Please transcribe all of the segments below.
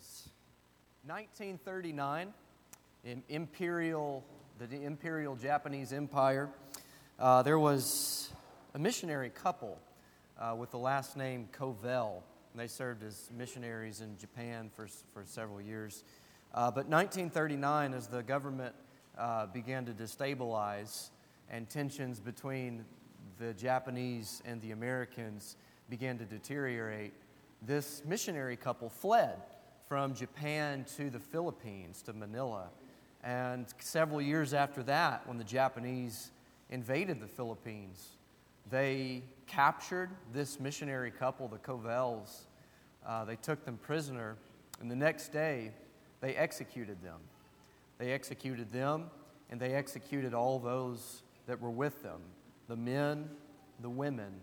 was 1939 in imperial, the imperial Japanese Empire. Uh, there was a missionary couple uh, with the last name Covell. They served as missionaries in Japan for, for several years. Uh, but 1939, as the government uh, began to destabilize and tensions between the Japanese and the Americans began to deteriorate, this missionary couple fled from Japan to the Philippines, to Manila. And several years after that, when the Japanese invaded the Philippines, they captured this missionary couple, the Covells. Uh, they took them prisoner, and the next day, they executed them. They executed them, and they executed all those that were with them the men, the women,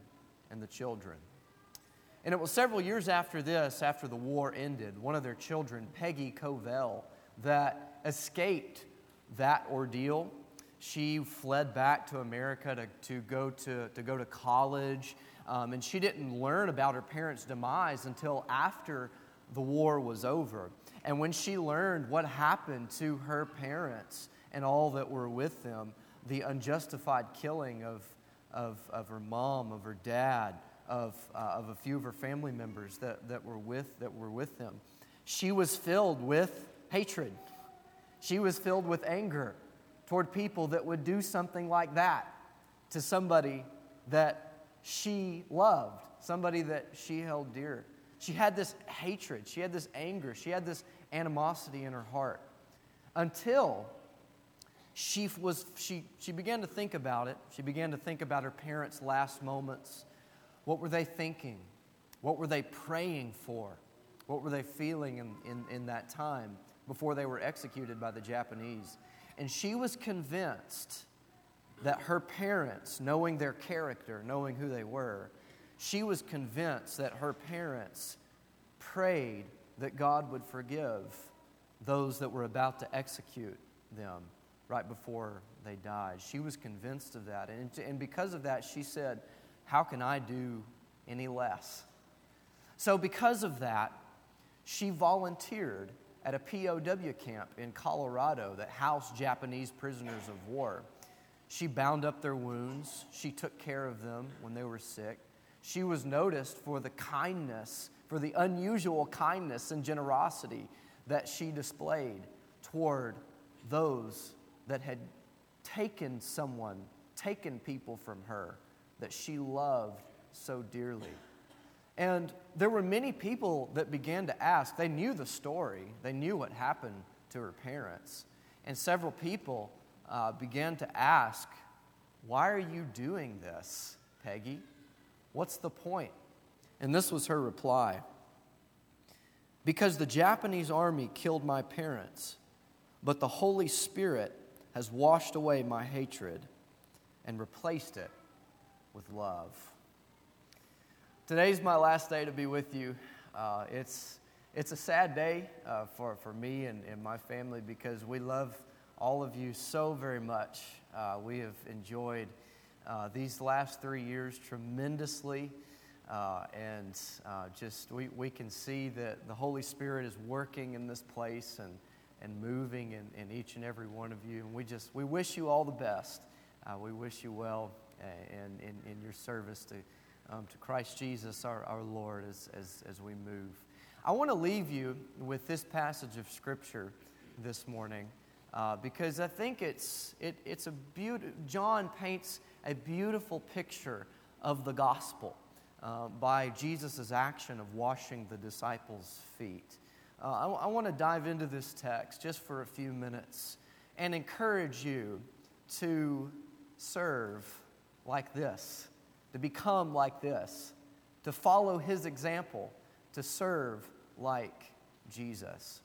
and the children. And it was several years after this, after the war ended, one of their children, Peggy Covell, that escaped that ordeal. She fled back to America to, to, go, to, to go to college, um, and she didn't learn about her parents' demise until after the war was over. And when she learned what happened to her parents and all that were with them, the unjustified killing of, of, of her mom, of her dad, of, uh, of a few of her family members that, that, were with, that were with them. She was filled with hatred. She was filled with anger toward people that would do something like that to somebody that she loved, somebody that she held dear. She had this hatred, she had this anger, she had this animosity in her heart until she, was, she, she began to think about it. She began to think about her parents' last moments. What were they thinking? What were they praying for? What were they feeling in, in, in that time before they were executed by the Japanese? And she was convinced that her parents, knowing their character, knowing who they were, she was convinced that her parents prayed that God would forgive those that were about to execute them right before they died. She was convinced of that. And, and because of that, she said, how can I do any less? So, because of that, she volunteered at a POW camp in Colorado that housed Japanese prisoners of war. She bound up their wounds, she took care of them when they were sick. She was noticed for the kindness, for the unusual kindness and generosity that she displayed toward those that had taken someone, taken people from her that she loved so dearly. And there were many people that began to ask. They knew the story, they knew what happened to her parents. And several people uh, began to ask, Why are you doing this, Peggy? What's the point? And this was her reply Because the Japanese army killed my parents, but the Holy Spirit has washed away my hatred and replaced it with love. Today's my last day to be with you. Uh, it's, it's a sad day uh, for, for me and, and my family because we love all of you so very much. Uh, we have enjoyed uh, these last three years tremendously. Uh, and uh, just we, we can see that the Holy Spirit is working in this place and, and moving in, in each and every one of you. And we just we wish you all the best. we wish you well and in, your service to, um, to Christ Jesus, our, our Lord, as, as, as we move. I want to leave you with this passage of Scripture this morning uh, because I think it's, it, it's a beautiful, John paints a beautiful picture of the gospel uh, by Jesus' action of washing the disciples' feet. Uh, want to dive into this text just for a few minutes and encourage you to serve like this, to become like this, to follow his example, to serve like Jesus.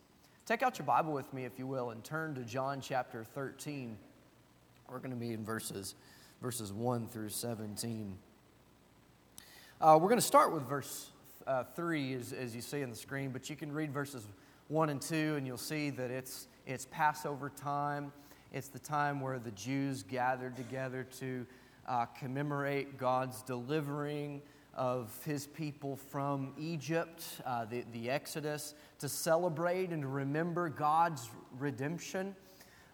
Take out your Bible with me, if you will, and turn to John chapter 13. We're going to be in verses, verses 1 through 17. Uh, we're going to start with verse uh, 3, as, as you see on the screen, but you can read verses 1 and 2, and you'll see that it's, it's Passover time. It's the time where the Jews gathered together to uh, commemorate God's delivering of his people from Egypt, uh, the, the Exodus, to celebrate and remember God's redemption.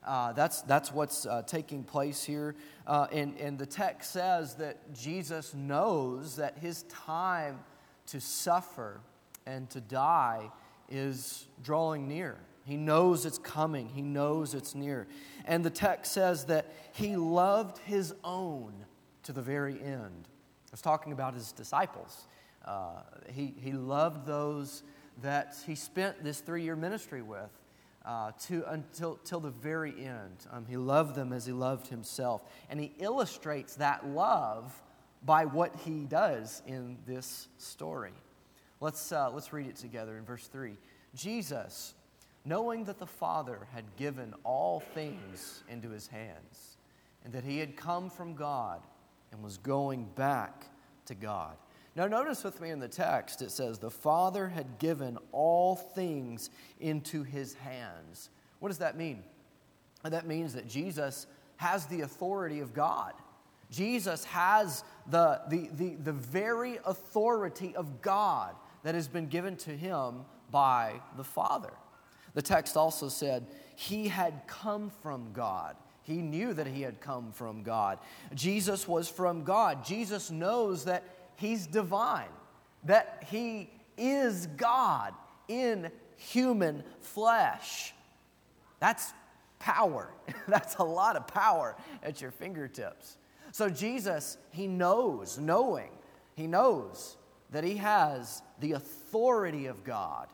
Uh, that's, that's what's uh, taking place here. Uh, and, and the text says that Jesus knows that his time to suffer and to die is drawing near. He knows it's coming, he knows it's near. And the text says that he loved his own to the very end. I was talking about his disciples. Uh, he, he loved those that he spent this three year ministry with uh, to, until till the very end. Um, he loved them as he loved himself. And he illustrates that love by what he does in this story. Let's, uh, let's read it together in verse 3. Jesus, knowing that the Father had given all things into his hands, and that he had come from God and was going back to God. Now, notice with me in the text, it says, The Father had given all things into his hands. What does that mean? That means that Jesus has the authority of God. Jesus has the, the, the, the very authority of God that has been given to him by the Father. The text also said, He had come from God. He knew that he had come from God. Jesus was from God. Jesus knows that he's divine, that he is God in human flesh. That's power. That's a lot of power at your fingertips. So, Jesus, he knows, knowing, he knows that he has the authority of God.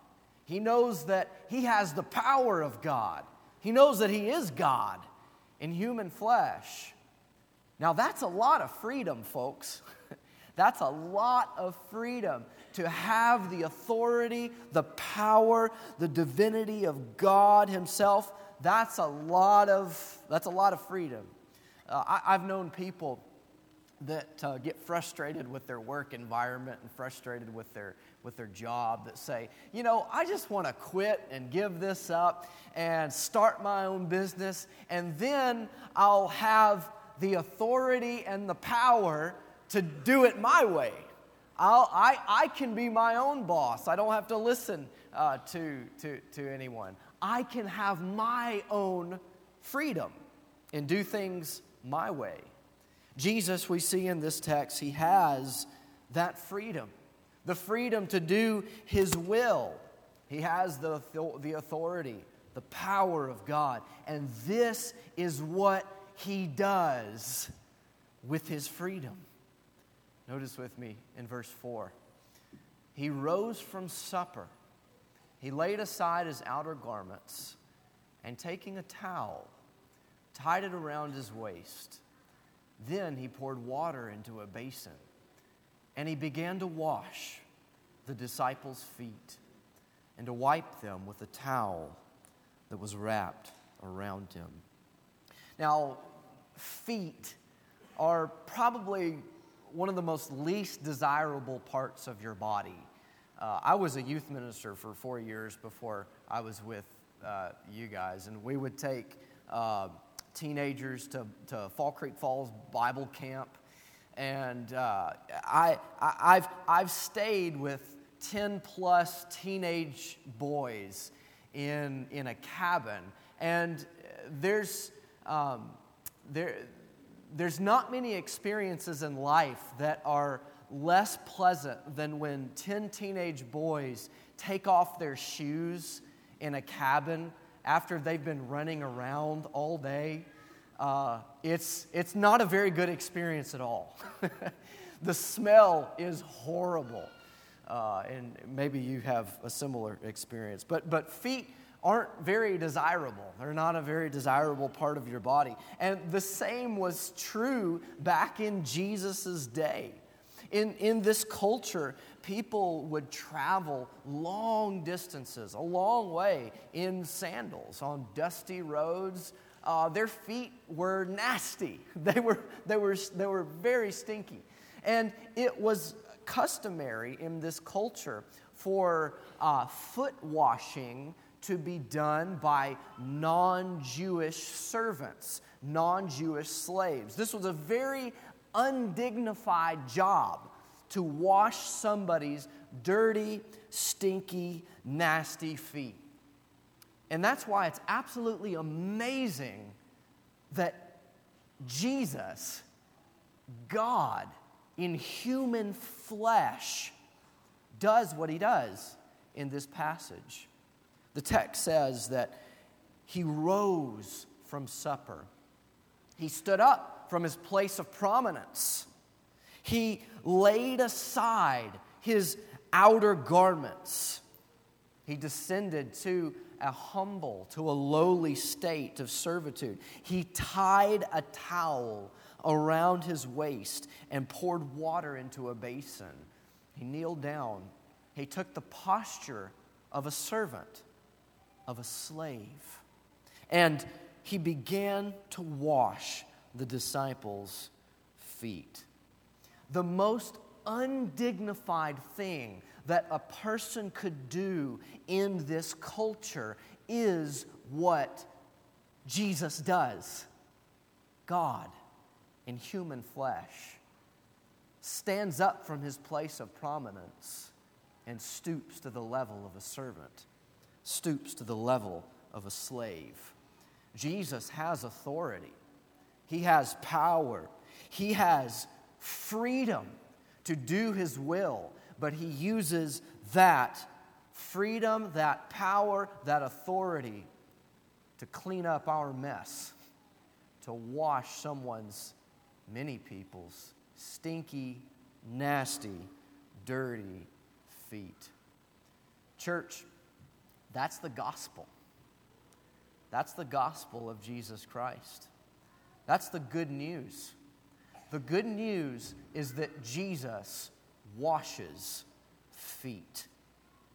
He knows that he has the power of God. He knows that he is God in human flesh. Now, that's a lot of freedom, folks. That's a lot of freedom to have the authority, the power, the divinity of God Himself. That's a lot of, that's a lot of freedom. Uh, I, have known people that uh, get frustrated with their work environment and frustrated with their, with their job that say, you know, I just want to quit and give this up and start my own business, and then I'll have the authority and the power to do it my way. I'll, I, I can be my own boss. I don't have to listen uh, to, to, to anyone. I can have my own freedom and do things my way. Jesus, we see in this text, he has that freedom the freedom to do his will. He has the, the authority, the power of God. And this is what he does with his freedom. Notice with me in verse 4. He rose from supper. He laid aside his outer garments and taking a towel, tied it around his waist. Then he poured water into a basin and he began to wash the disciples' feet and to wipe them with a towel that was wrapped around him. Now, feet are probably one of the most least desirable parts of your body. Uh, I was a youth minister for four years before I was with uh, you guys, and we would take uh, teenagers to, to Fall Creek Falls Bible Camp. And uh, I, I, have I've stayed with 10 plus teenage boys in, in a cabin, and there's, um, there, there's not many experiences in life that are less pleasant than when 10 teenage boys take off their shoes in a cabin after they've been running around all day. Uh, it's, it's not a very good experience at all. the smell is horrible. Uh, and maybe you have a similar experience. But, but feet aren't very desirable. They're not a very desirable part of your body. And the same was true back in Jesus' day. In, in this culture, people would travel long distances, a long way in sandals on dusty roads. Uh, their feet were nasty, they were, they, were, they were very stinky. And it was customary in this culture for uh, foot washing to be done by non Jewish servants, non Jewish slaves. This was a very undignified job to wash somebody's dirty, stinky, nasty feet. And that's why it's absolutely amazing that Jesus, God in human flesh, does what he does in this passage. The text says that he rose from supper, he stood up from his place of prominence, he laid aside his outer garments, he descended to a humble, to a lowly state of servitude. He tied a towel around his waist and poured water into a basin. He kneeled down. He took the posture of a servant, of a slave. And he began to wash the disciples' feet. The most undignified thing that a person could do in this culture is what Jesus does. God in human flesh stands up from his place of prominence and stoops to the level of a servant, stoops to the level of a slave. Jesus has authority, he has power, he has freedom to do his will, but he uses that freedom, that power, that authority to clean up our mess, to wash someone's, many people's, stinky, nasty, dirty feet. Church, that's the gospel. That's the gospel of Jesus Christ. That's the good news. The good news is that Jesus washes feet,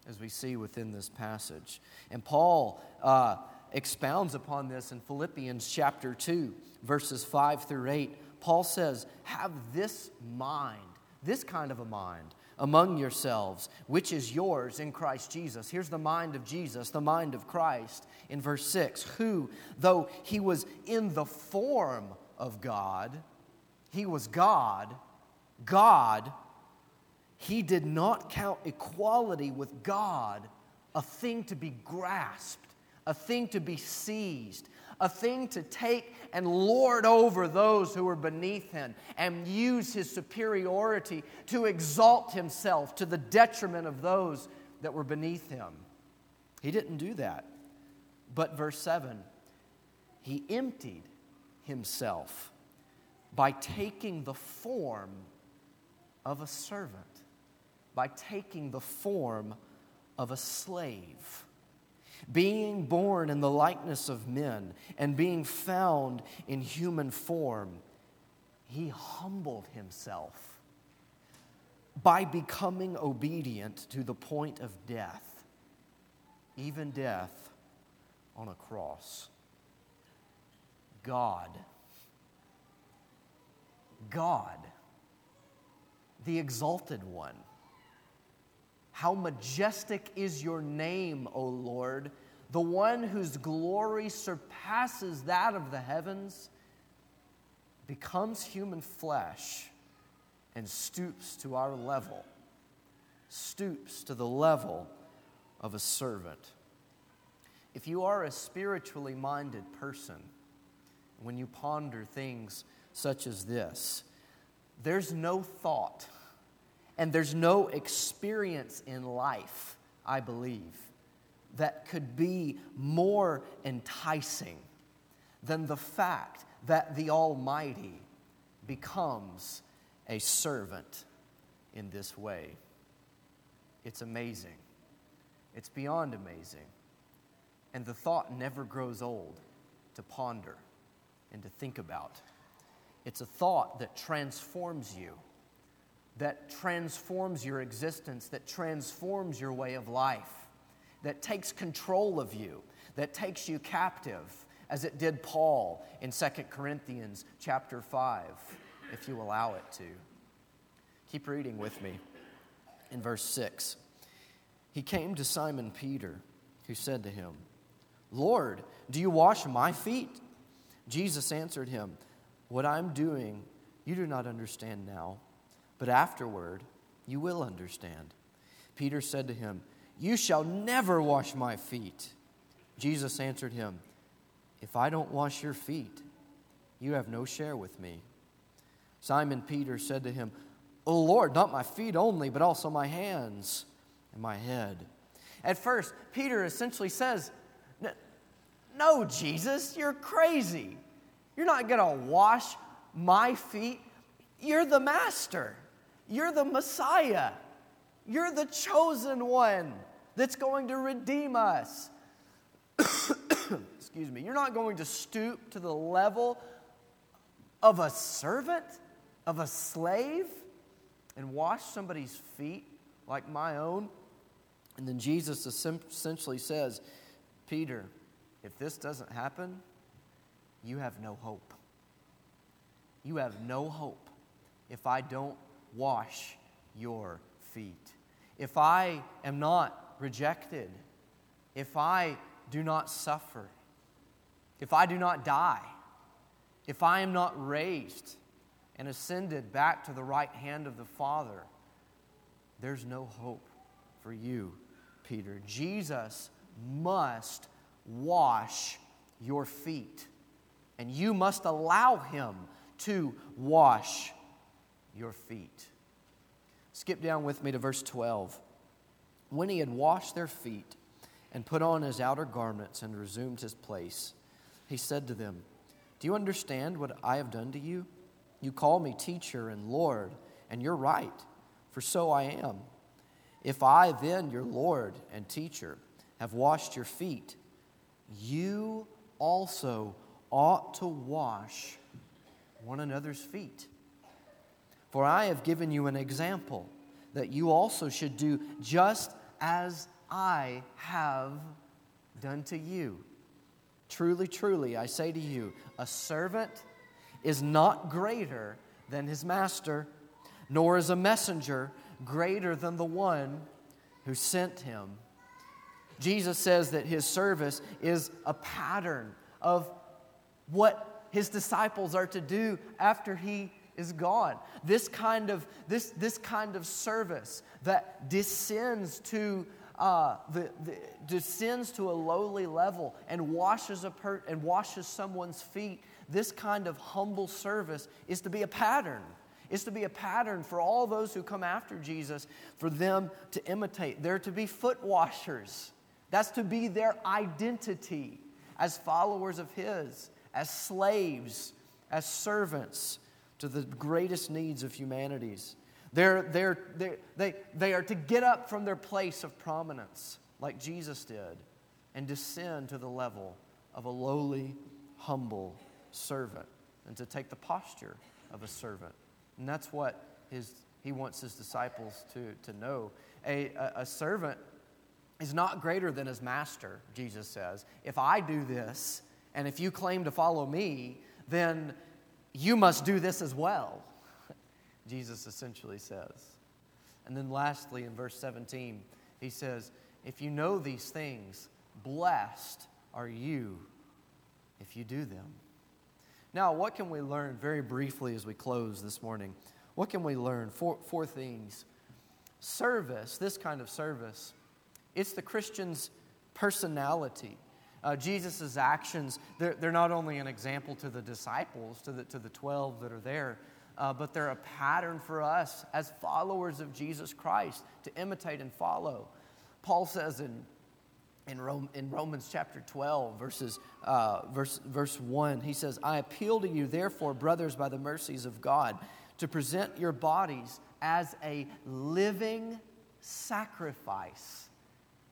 as we see within this passage. And Paul uh, expounds upon this in Philippians chapter 2, verses 5 through 8. Paul says, Have this mind, this kind of a mind among yourselves, which is yours in Christ Jesus. Here's the mind of Jesus, the mind of Christ in verse 6, who, though he was in the form of God, he was God, God, he did not count equality with God a thing to be grasped, a thing to be seized, a thing to take and lord over those who were beneath him and use his superiority to exalt himself to the detriment of those that were beneath him. He didn't do that. But verse 7 he emptied himself by taking the form of a servant, by taking the form of a slave. Being born in the likeness of men and being found in human form, he humbled himself by becoming obedient to the point of death, even death on a cross. God God, the exalted one. How majestic is your name, O Lord, the one whose glory surpasses that of the heavens, becomes human flesh and stoops to our level, stoops to the level of a servant. If you are a spiritually minded person, when you ponder things such as this, there's no thought and there's no experience in life, I believe, that could be more enticing than the fact that the Almighty becomes a servant in this way. It's amazing. It's beyond amazing. And the thought never grows old to ponder and to think about. It's a thought that transforms you, that transforms your existence, that transforms your way of life, that takes control of you, that takes you captive, as it did Paul in 2 Corinthians chapter 5, if you allow it to. Keep reading with me in verse 6. He came to Simon Peter, who said to him, Lord, do you wash my feet? Jesus answered him, what I'm doing, you do not understand now, but afterward you will understand. Peter said to him, You shall never wash my feet. Jesus answered him, If I don't wash your feet, you have no share with me. Simon Peter said to him, O Lord, not my feet only, but also my hands and my head. At first, Peter essentially says, No, Jesus, you're crazy. You're not going to wash my feet. You're the master. You're the Messiah. You're the chosen one that's going to redeem us. Excuse me. You're not going to stoop to the level of a servant, of a slave, and wash somebody's feet like my own. And then Jesus essentially says, Peter, if this doesn't happen, you have no hope. You have no hope if I don't wash your feet. If I am not rejected, if I do not suffer, if I do not die, if I am not raised and ascended back to the right hand of the Father, there's no hope for you, Peter. Jesus must wash your feet, and you must allow him to wash your feet. Skip down with me to verse 12. When he had washed their feet and put on his outer garments and resumed his place, he said to them, Do you understand what I have done to you? You call me teacher and Lord, and you're right, for so I am. If I, then, your Lord and teacher, have washed your feet, you also ought to wash one another's feet. For I have given you an example that you also should do just as I have done to you. Truly, truly, I say to you, a servant is not greater than his master, nor is a messenger greater than the one who sent him. Jesus says that his service is a pattern of what his disciples are to do after he is gone. This kind of, this, this kind of service that descends to uh, the, the, descends to a lowly level and washes a per, and washes someone's feet. This kind of humble service is to be a pattern. Is to be a pattern for all those who come after Jesus, for them to imitate. They're to be foot washers. That's to be their identity as followers of His, as slaves, as servants to the greatest needs of humanities. They're, they're, they're, they, they are to get up from their place of prominence, like Jesus did, and descend to the level of a lowly, humble servant, and to take the posture of a servant. And that's what his, he wants his disciples to, to know. A, a, a servant is not greater than his master, Jesus says. If I do this, and if you claim to follow me, then you must do this as well. Jesus essentially says. And then lastly, in verse 17, he says, If you know these things, blessed are you if you do them. Now, what can we learn very briefly as we close this morning? What can we learn? Four, four things. Service, this kind of service, it's the Christian's personality. Uh, Jesus' actions, they're, they're not only an example to the disciples, to the, to the 12 that are there, uh, but they're a pattern for us as followers of Jesus Christ to imitate and follow. Paul says in, in, Rome, in Romans chapter 12, verses, uh, verse, verse 1, he says, I appeal to you, therefore, brothers, by the mercies of God, to present your bodies as a living sacrifice,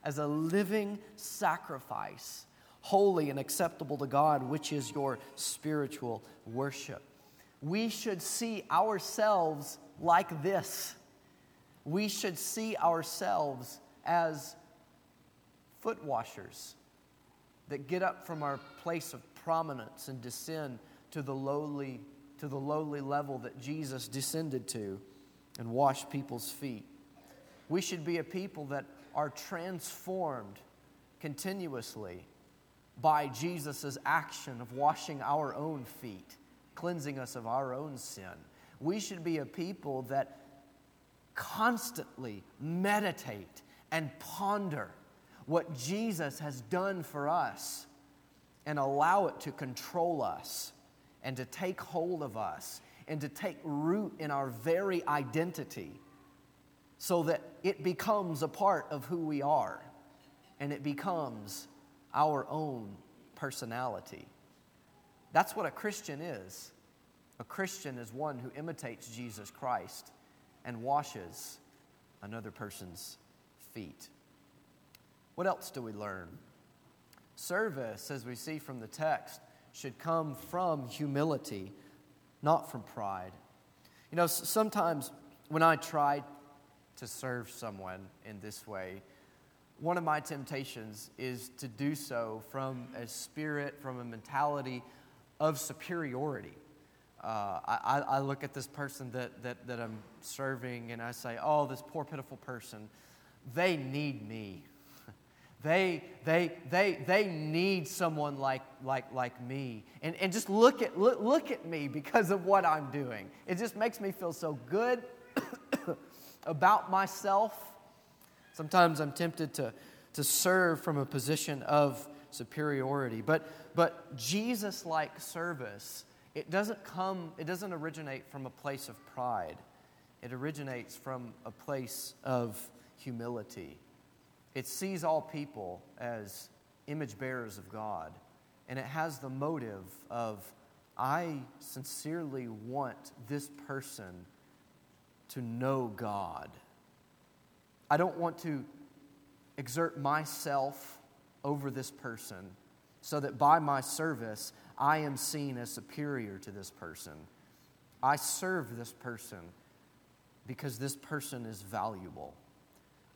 as a living sacrifice, holy and acceptable to God, which is your spiritual worship we should see ourselves like this. We should see ourselves as foot washers that get up from our place of prominence and descend to the lowly to the lowly level that Jesus descended to and wash people's feet. We should be a people that are transformed continuously by Jesus' action of washing our own feet cleansing us of our own sin. We should be a people that constantly meditate and ponder what Jesus has done for us and allow it to control us and to take hold of us and to take root in our very identity so that it becomes a part of who we are and it becomes our own personality. That's what a Christian is. A Christian is one who imitates Jesus Christ and washes another person's feet. What else do we learn? Service, as we see from the text, should come from humility, not from pride. You know, sometimes when I try to serve someone in this way, one of my temptations is to do so from a spirit, from a mentality of superiority. Uh, I, I, look at this person that, that, that I'm serving and I say, oh, this poor, pitiful person, they need me. They, they, they, they need someone like, like, like me. And, and just look at, look, look at me because of what I'm doing. It just makes me feel so good about myself. Sometimes I'm tempted to, to serve from a position of superiority. But, but Jesus like service, it doesn't come, it doesn't originate from a place of pride, it originates from a place of humility. It sees all people as image bearers of God, and it has the motive of, I sincerely want this person to know God. I don't want to exert myself over this person so that by my service I am seen as superior to this person. I serve this person because this person is valuable.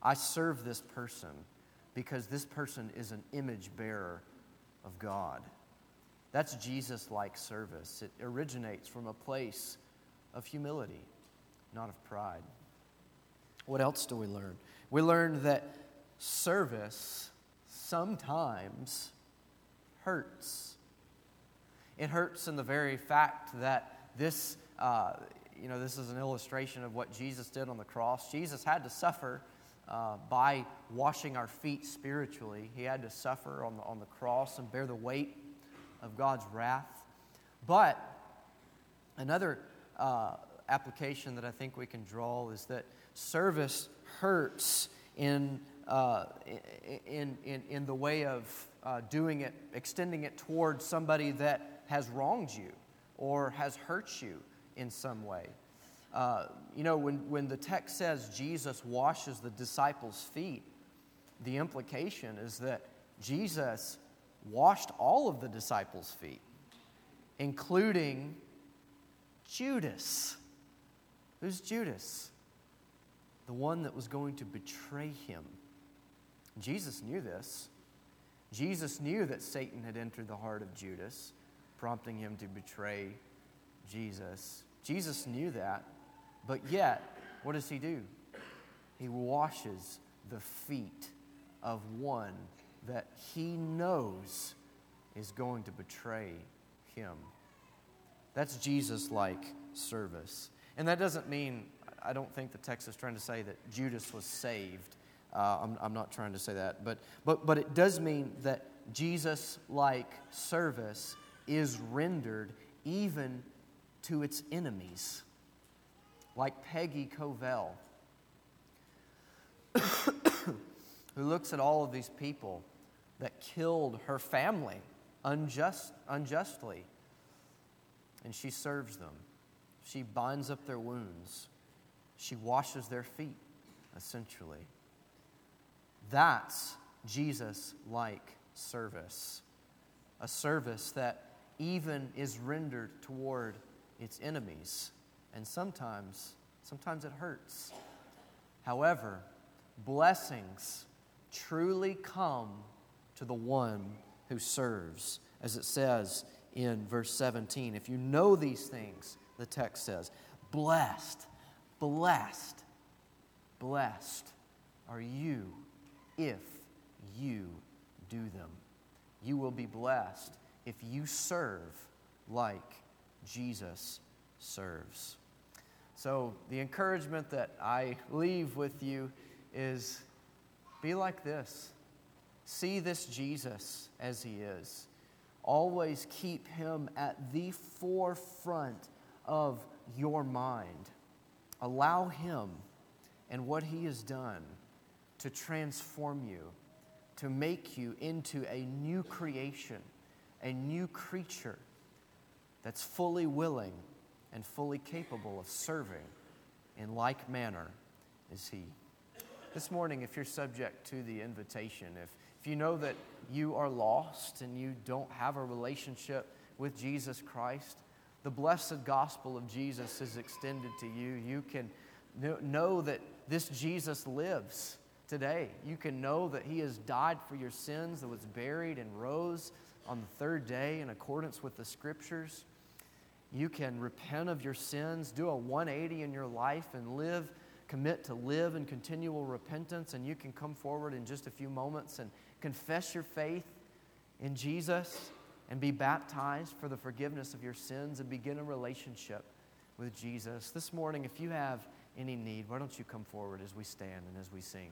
I serve this person because this person is an image bearer of God. That's Jesus like service. It originates from a place of humility, not of pride. What else do we learn? We learn that service sometimes hurts. It hurts in the very fact that this, uh, you know, this is an illustration of what Jesus did on the cross. Jesus had to suffer uh, by washing our feet spiritually. He had to suffer on the, on the cross and bear the weight of God's wrath. But another uh, application that I think we can draw is that service hurts in, uh, in, in, in the way of uh, doing it, extending it towards somebody that has wronged you or has hurt you in some way. Uh, you know, when, when the text says Jesus washes the disciples' feet, the implication is that Jesus washed all of the disciples' feet, including Judas. Who's Judas? The one that was going to betray him. Jesus knew this. Jesus knew that Satan had entered the heart of Judas, prompting him to betray Jesus. Jesus knew that. But yet, what does he do? He washes the feet of one that he knows is going to betray him. That's Jesus like service. And that doesn't mean, I don't think the text is trying to say that Judas was saved. Uh, I'm, I'm not trying to say that. But, but, but it does mean that Jesus like service is rendered even to its enemies like Peggy Covell, who looks at all of these people that killed her family unjust, unjustly, and she serves them. She binds up their wounds. She washes their feet, essentially. That's Jesus like service. A service that even is rendered toward its enemies and sometimes, sometimes it hurts. However, blessings truly come to the one who serves, as it says in verse 17. If you know these things, the text says, blessed, blessed, blessed are you if you do them. You will be blessed if you serve like Jesus serves. So, the encouragement that I leave with you is be like this. See this Jesus as he is. Always keep him at the forefront of your mind. Allow him and what he has done to transform you, to make you into a new creation, a new creature that's fully willing and fully capable of serving in like manner as he. This morning, if you're subject to the invitation, if, if you know that you are lost and you don't have a relationship with Jesus Christ, the blessed gospel of Jesus is extended to you. You can know that this Jesus lives today. You can know that he has died for your sins, that was buried and rose on the third day in accordance with the scriptures. You can repent of your sins, do a 180 in your life, and live, commit to live in continual repentance. And you can come forward in just a few moments and confess your faith in Jesus and be baptized for the forgiveness of your sins and begin a relationship with Jesus. This morning, if you have any need, why don't you come forward as we stand and as we sing?